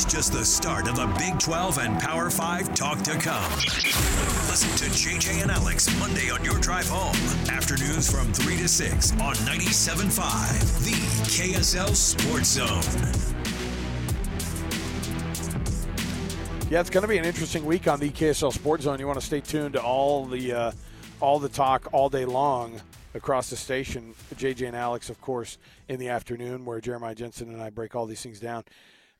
is just the start of the Big 12 and Power 5 talk to come. Listen to JJ and Alex Monday on your drive home. Afternoons from 3 to 6 on 97.5, the KSL Sports Zone. Yeah, it's going to be an interesting week on the KSL Sports Zone. You want to stay tuned to all the uh, all the talk all day long across the station. JJ and Alex, of course, in the afternoon, where Jeremiah Jensen and I break all these things down.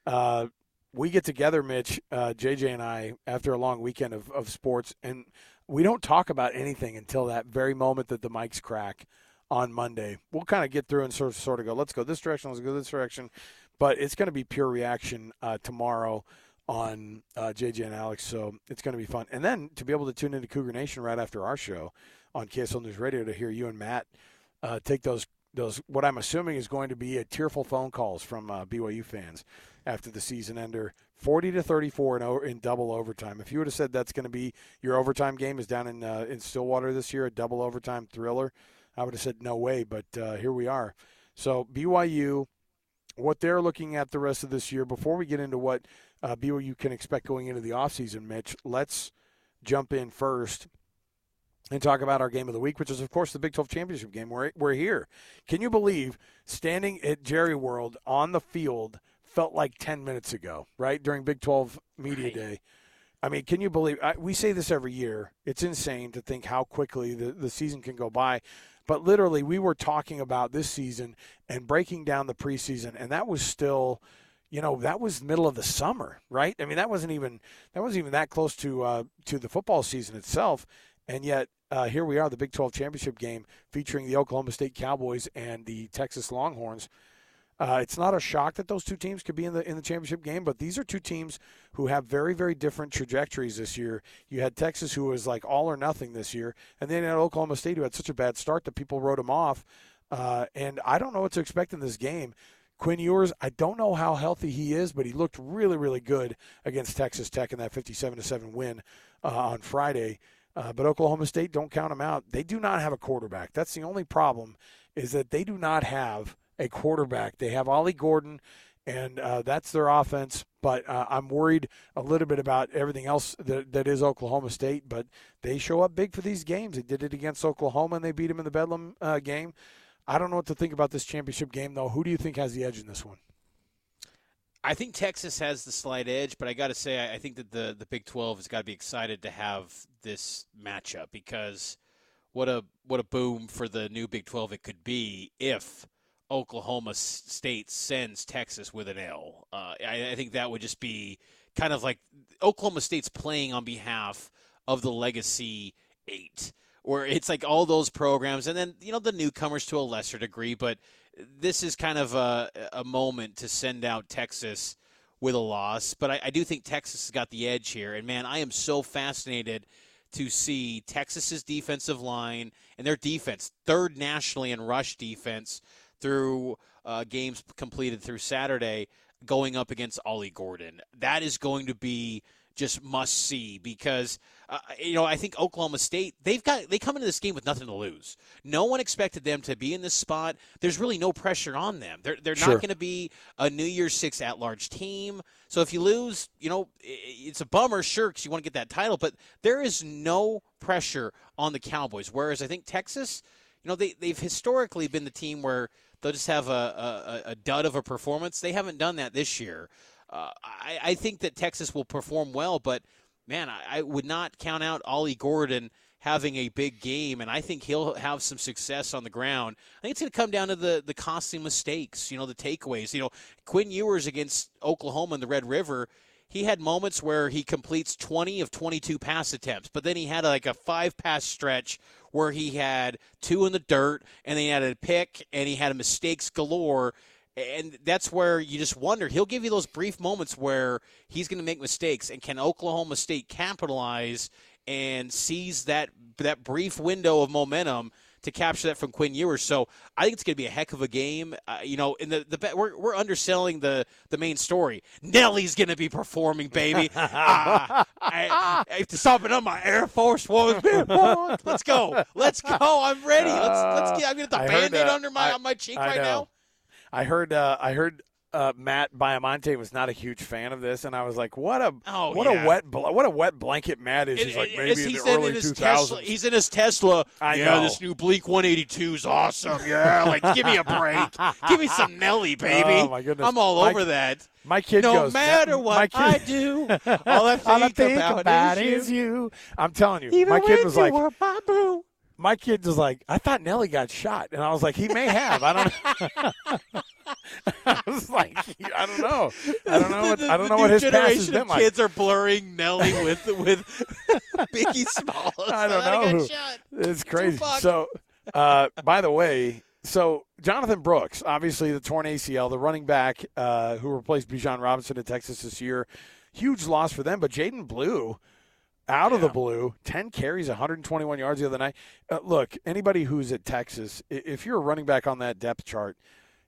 Uh, we get together, Mitch, uh, JJ and I, after a long weekend of, of sports, and we don't talk about anything until that very moment that the mics crack on Monday. We'll kind of get through and sort of, sort of go, let's go this direction, let's go this direction. But it's going to be pure reaction uh, tomorrow on uh, JJ and Alex, so it's going to be fun. And then to be able to tune into Cougar Nation right after our show on KSL News Radio to hear you and Matt uh, take those those what I'm assuming is going to be a tearful phone calls from uh, BYU fans after the season ender, 40 to 34 in, in double overtime. If you would have said that's going to be your overtime game is down in uh, in Stillwater this year, a double overtime thriller, I would have said no way. But uh, here we are. So BYU, what they're looking at the rest of this year. Before we get into what uh, BYU can expect going into the offseason, Mitch, let's jump in first and talk about our game of the week, which is, of course, the Big 12 championship game. We're, we're here. Can you believe standing at Jerry World on the field felt like 10 minutes ago, right? During Big 12 Media right. Day. I mean, can you believe? I, we say this every year. It's insane to think how quickly the, the season can go by. But literally, we were talking about this season and breaking down the preseason, and that was still – you know that was middle of the summer, right? I mean that wasn't even that wasn't even that close to uh, to the football season itself, and yet uh, here we are, the Big 12 championship game featuring the Oklahoma State Cowboys and the Texas Longhorns. Uh, it's not a shock that those two teams could be in the in the championship game, but these are two teams who have very very different trajectories this year. You had Texas, who was like all or nothing this year, and then you had Oklahoma State, who had such a bad start that people wrote them off. Uh, and I don't know what to expect in this game. Quinn Ewers, I don't know how healthy he is, but he looked really, really good against Texas Tech in that 57 to 7 win uh, on Friday. Uh, but Oklahoma State, don't count them out. They do not have a quarterback. That's the only problem, is that they do not have a quarterback. They have Ollie Gordon, and uh, that's their offense. But uh, I'm worried a little bit about everything else that, that is Oklahoma State. But they show up big for these games. They did it against Oklahoma, and they beat them in the Bedlam uh, game. I don't know what to think about this championship game, though. Who do you think has the edge in this one? I think Texas has the slight edge, but I got to say, I think that the, the Big 12 has got to be excited to have this matchup because what a what a boom for the new Big 12 it could be if Oklahoma State sends Texas with an L. Uh, I, I think that would just be kind of like Oklahoma State's playing on behalf of the Legacy Eight where it's like all those programs, and then you know the newcomers to a lesser degree. But this is kind of a, a moment to send out Texas with a loss. But I, I do think Texas has got the edge here, and man, I am so fascinated to see Texas's defensive line and their defense, third nationally in rush defense through uh, games completed through Saturday, going up against Ollie Gordon. That is going to be just must see because uh, you know I think Oklahoma State they've got they come into this game with nothing to lose. No one expected them to be in this spot. There's really no pressure on them. They're they're sure. not going to be a New Year's Six at large team. So if you lose, you know it's a bummer, sure, because you want to get that title. But there is no pressure on the Cowboys. Whereas I think Texas, you know they they've historically been the team where they'll just have a, a, a dud of a performance. They haven't done that this year. I, I, think that Texas will perform well, but man, I, I, would not count out Ollie Gordon having a big game, and I think he'll have some success on the ground. I think it's going to come down to the the costly mistakes, you know, the takeaways. You know, Quinn Ewers against Oklahoma in the Red River. He had moments where he completes 20 of 22 pass attempts, but then he had like a five pass stretch where he had two in the dirt, and then he had a pick, and he had mistakes galore and that's where you just wonder. He'll give you those brief moments where he's going to make mistakes, and can Oklahoma State capitalize and seize that that brief window of momentum to capture that from Quinn Ewers? So I think it's going to be a heck of a game. Uh, you know, in the the we're we're underselling the the main story. Nelly's going to be performing, baby. uh, I, I, to stop it on my Air Force One. Let's go. Let's go. I'm ready. Let's let's get. I'm going to get the band-aid uh, under my I, on my cheek right know. now. I heard uh, I heard uh, Matt Biomonte was not a huge fan of this, and I was like, "What a Oh, what yeah. a wet bl- what a wet blanket Matt is." He's like, maybe in he's the early in his Tesla. He's in his Tesla. I yeah, know. this new Blink 182 is awesome. Yeah, like give me a break. give me some Nelly, baby. Oh, my goodness. I'm all My- over that. My kid no goes. matter my what kid, I do, all I think, all I think about, about is, is you. you. I'm telling you, Even my kid was you like, were my kid was like, I thought Nelly got shot, and I was like, he may have. I don't. know. I was like, I don't know. I don't know. What, The- I don't know what new his past has generation been of like. kids are blurring Nelly with with Biggie Smalls. I don't thought know got shot. It's crazy. Tupac. So, uh, by the way, so Jonathan Brooks, obviously the torn ACL, the running back uh, who replaced Bijan Robinson in Texas this year, huge loss for them. But Jaydon Blue, out of the blue, 10 carries, 121 yards the other night. Uh, look, anybody who's at Texas, if you're a running back on that depth chart,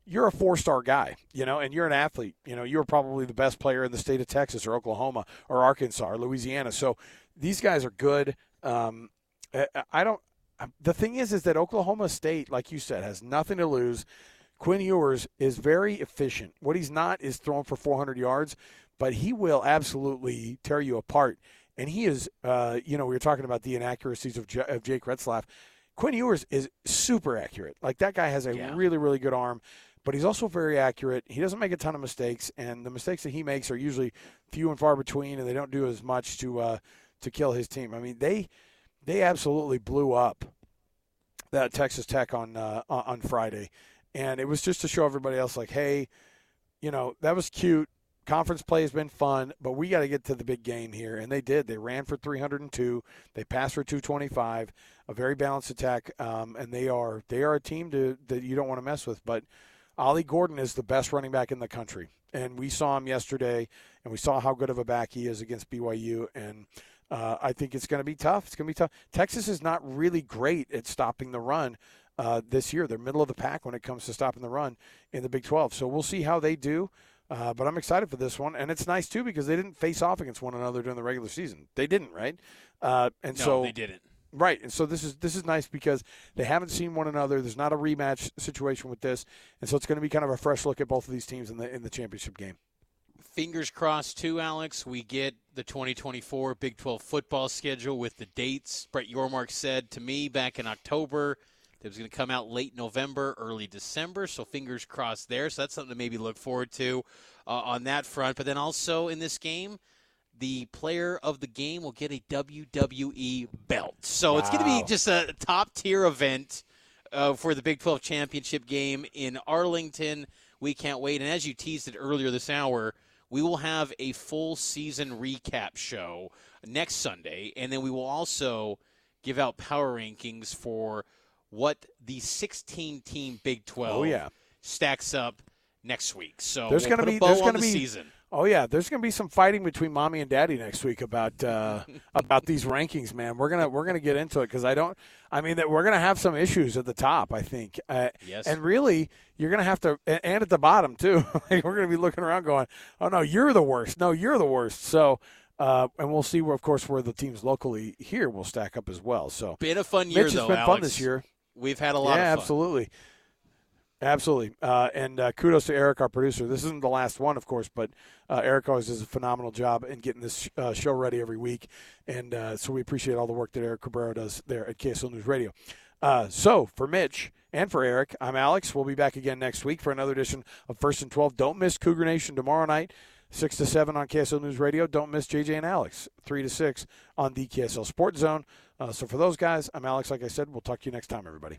you're a four-star guy, you know, and you're an athlete. You know, you're probably the best player in the state of Texas or Oklahoma or Arkansas or Louisiana. So these guys are good. Um, I- I don't. The thing is, is that Oklahoma State, like you said, has nothing to lose. Quinn Ewers is very efficient. What he's not is throwing for 400 yards, but he will absolutely tear you apart. And he is, uh, you know, we were talking about the inaccuracies of, J- of Jake Retzlaff. Quinn Ewers is super accurate. Like that guy has a Yeah. really, really good arm, but he's also very accurate. He doesn't make a ton of mistakes, and the mistakes that he makes are usually few and far between, and they don't do as much to uh, to kill his team. I mean, they they absolutely blew up that Texas Tech on uh, on on Friday, and it was just to show everybody else, like, hey, you know, that was cute. Conference play has been fun, but we got to get to the big game here, and they did. They ran for 302. They passed for 225. A very balanced attack, um, and they are they are a team to, that you don't want to mess with. But Ollie Gordon is the best running back in the country, and we saw him yesterday, and we saw how good of a back he is against BYU, and uh, I think it's going to be tough. It's going to be tough. Texas is not really great at stopping the run uh, this year. They're middle of the pack when it comes to stopping the run in the Big 12. So we'll see how they do. Uh, but I'm excited for this one, and it's nice too because they didn't face off against one another during the regular season. They didn't, right? Uh, and No, so they didn't. Right, and so this is this is nice because they haven't seen one another. There's not a rematch situation with this, and so it's going to be kind of a fresh look at both of these teams in the in the championship game. Fingers crossed, too, Alex. We get the 2024 Big 12 football schedule with the dates. Brett Yormark said to me back in October that it was going to come out late November, early December. So fingers crossed there. So that's something to maybe look forward to uh, on that front. But then also in this game, the player of the game will get a WWE belt. So it's going to be just a top tier event uh, for the Big 12 championship game in Arlington. We can't wait. And as you teased it earlier this hour, we will have a full season recap show next Sunday. And then we will also give out power rankings for what the 16 team Big 12 Oh, yeah. stacks up next week. So There's we'll gonna be- there's gonna the be- season. Oh yeah, there's going to be some fighting between mommy and daddy next week about uh, about these rankings, man. We're gonna we're gonna get into it because I don't. I mean that we're gonna have some issues at the top. I think. Uh, Yes. And really, you're gonna have to, and and at the bottom too. like we're gonna be looking around, going, "Oh no, you're the worst. No, you're the worst." So. Uh, and we'll see, where, of course, where the teams locally here will stack up as well. So, Been a fun year, Mitch, though, it's been Alex. fun this year. We've had a lot yeah, of fun. absolutely. Absolutely. Uh, and uh, kudos to Eric, our producer. This isn't the last one, of course, but uh, Eric always does a phenomenal job in getting this uh, show ready every week. And uh, so we appreciate all the work that Eric Cabrera does there at KSL News Radio. Uh, so for Mitch and for Eric, I'm Alex. We'll be back again next week for another edition of First and 12. Don't miss Cougar Nation tomorrow night. 6 to 7 on KSL News Radio. Don't miss JJ and Alex, 3 to 6 on the KSL Sports Zone. Uh, so for those guys, I'm Alex. Like I said, we'll talk to you next time, everybody.